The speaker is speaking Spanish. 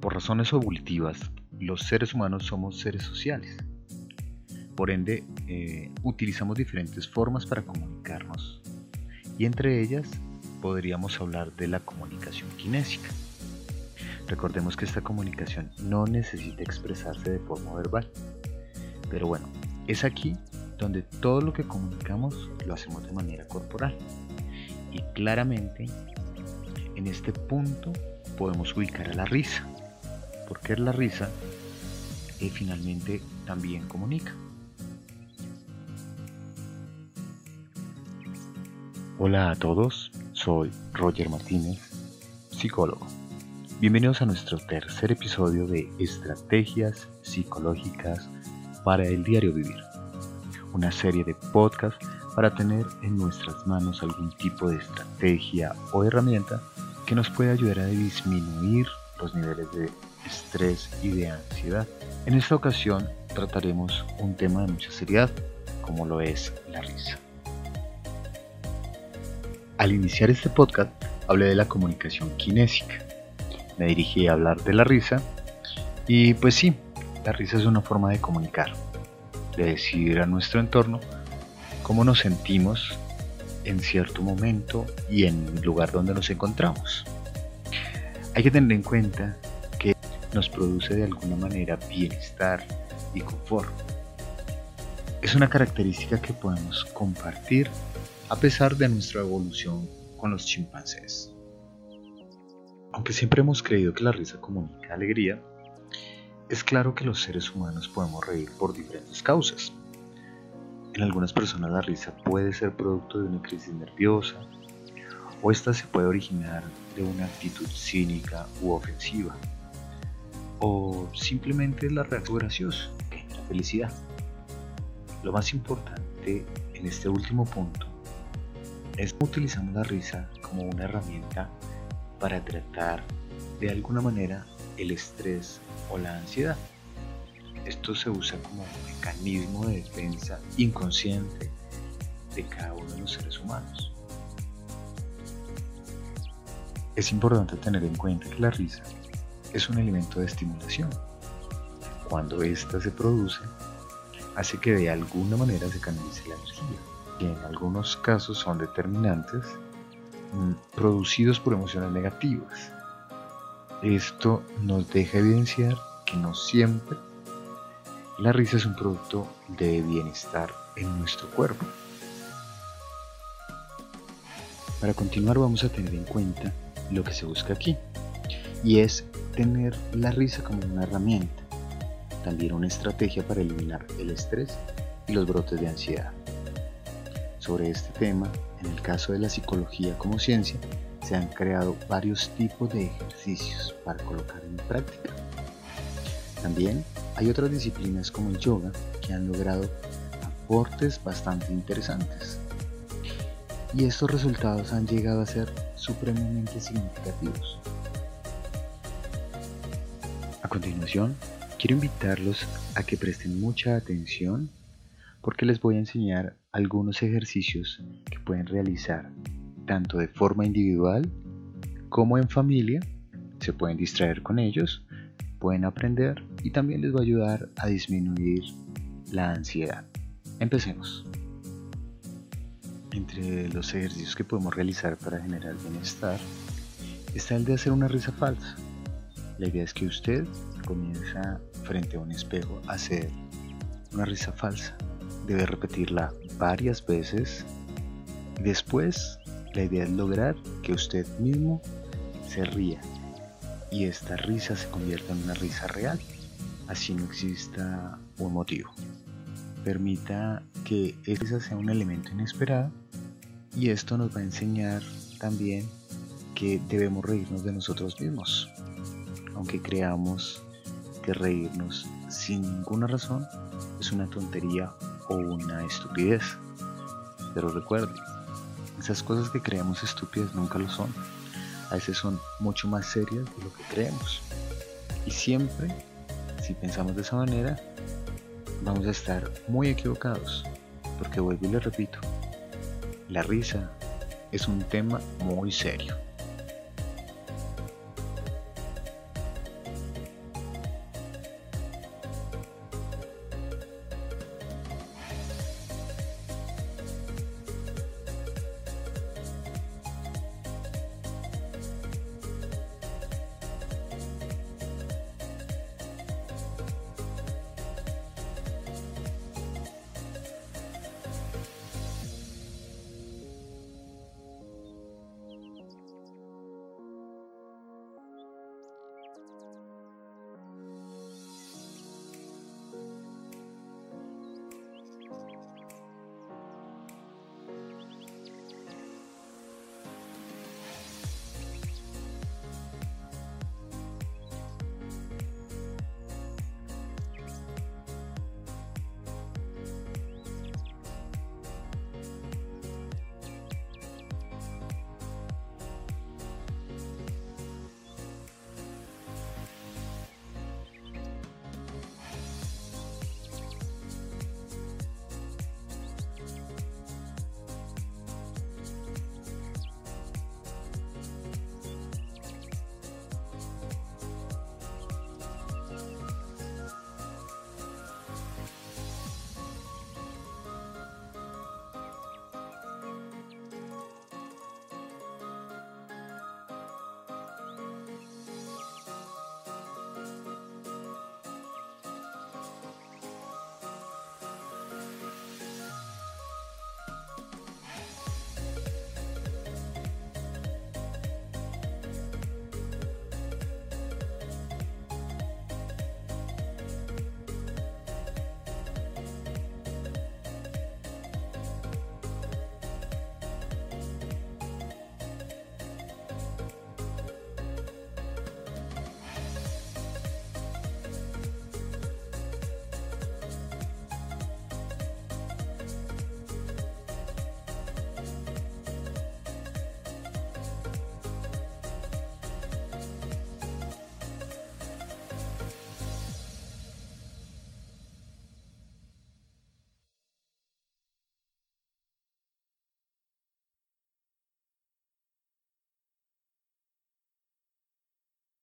Por razones evolutivas, los seres humanos somos seres sociales. Por ende, eh, utilizamos diferentes formas para comunicarnos. Y entre ellas podríamos hablar de la comunicación kinésica. Recordemos que esta comunicación no necesita expresarse de forma verbal. Pero bueno, es aquí donde todo lo que comunicamos lo hacemos de manera corporal. Y claramente en este punto podemos ubicar a la risa, porque la risa eh, finalmente también comunica. Hola a todos, soy Roger Martínez, psicólogo. Bienvenidos a nuestro tercer episodio de Estrategias Psicológicas para el Diario Vivir, una serie de podcasts para tener en nuestras manos algún tipo de estrategia o herramienta que nos pueda ayudar a disminuir los niveles de estrés y de ansiedad. En esta ocasión trataremos un tema de mucha seriedad, como lo es la risa. Al iniciar este podcast hablé de la comunicación kinésica. Me dirigí a hablar de la risa y pues sí, la risa es una forma de comunicar, de decir a nuestro entorno cómo nos sentimos en cierto momento y en el lugar donde nos encontramos. Hay que tener en cuenta nos produce de alguna manera bienestar y confort. Es una característica que podemos compartir a pesar de nuestra evolución con los chimpancés. Aunque siempre hemos creído que la risa comunica alegría, es claro que los seres humanos podemos reír por diferentes causas. En algunas personas la risa puede ser producto de una crisis nerviosa o esta se puede originar de una actitud cínica u ofensiva o simplemente es la reacción graciosa, la felicidad. Lo más importante en este último punto es utilizamos la risa como una herramienta para tratar de alguna manera el estrés o la ansiedad. Esto se usa como un mecanismo de defensa inconsciente de cada uno de los seres humanos. Es importante tener en cuenta que la risa es un elemento de estimulación. Cuando ésta se produce, hace que de alguna manera se canalice la energía que en algunos casos son determinantes, mm, producidos por emociones negativas. Esto nos deja evidenciar que no siempre la risa es un producto de bienestar en nuestro cuerpo. Para continuar vamos a tener en cuenta lo que se busca aquí y es tener la risa como una herramienta, también una estrategia para eliminar el estrés y los brotes de ansiedad sobre este tema, en el caso de la psicología como ciencia, se han creado varios tipos de ejercicios para colocar en práctica. También hay otras disciplinas como el yoga que han logrado aportes bastante interesantes. Y estos resultados han llegado a ser supremamente significativos. A continuación, quiero invitarlos a que presten mucha atención porque les voy a enseñar algunos ejercicios que pueden realizar tanto de forma individual como en familia. Se pueden distraer con ellos, pueden aprender y también les va a ayudar a disminuir la ansiedad. Empecemos. Entre los ejercicios que podemos realizar para generar bienestar está el de hacer una risa falsa. La idea es que usted comienza frente a un espejo a hacer una risa falsa. Debe repetirla varias veces. Después la idea es lograr que usted mismo se ría. Y esta risa se convierta en una risa real, así no exista un motivo. Permita que esa sea un elemento inesperado. Y esto nos va a enseñar también que debemos reírnos de nosotros mismos, aunque creamos que reírnos sin ninguna razón es una tontería o una estupidez. Pero recuerde, esas cosas que creemos estúpidas nunca lo son. A veces son mucho más serias de lo que creemos. Y siempre, si pensamos de esa manera, vamos a estar muy equivocados. Porque vuelvo y le repito, la risa es un tema muy serio.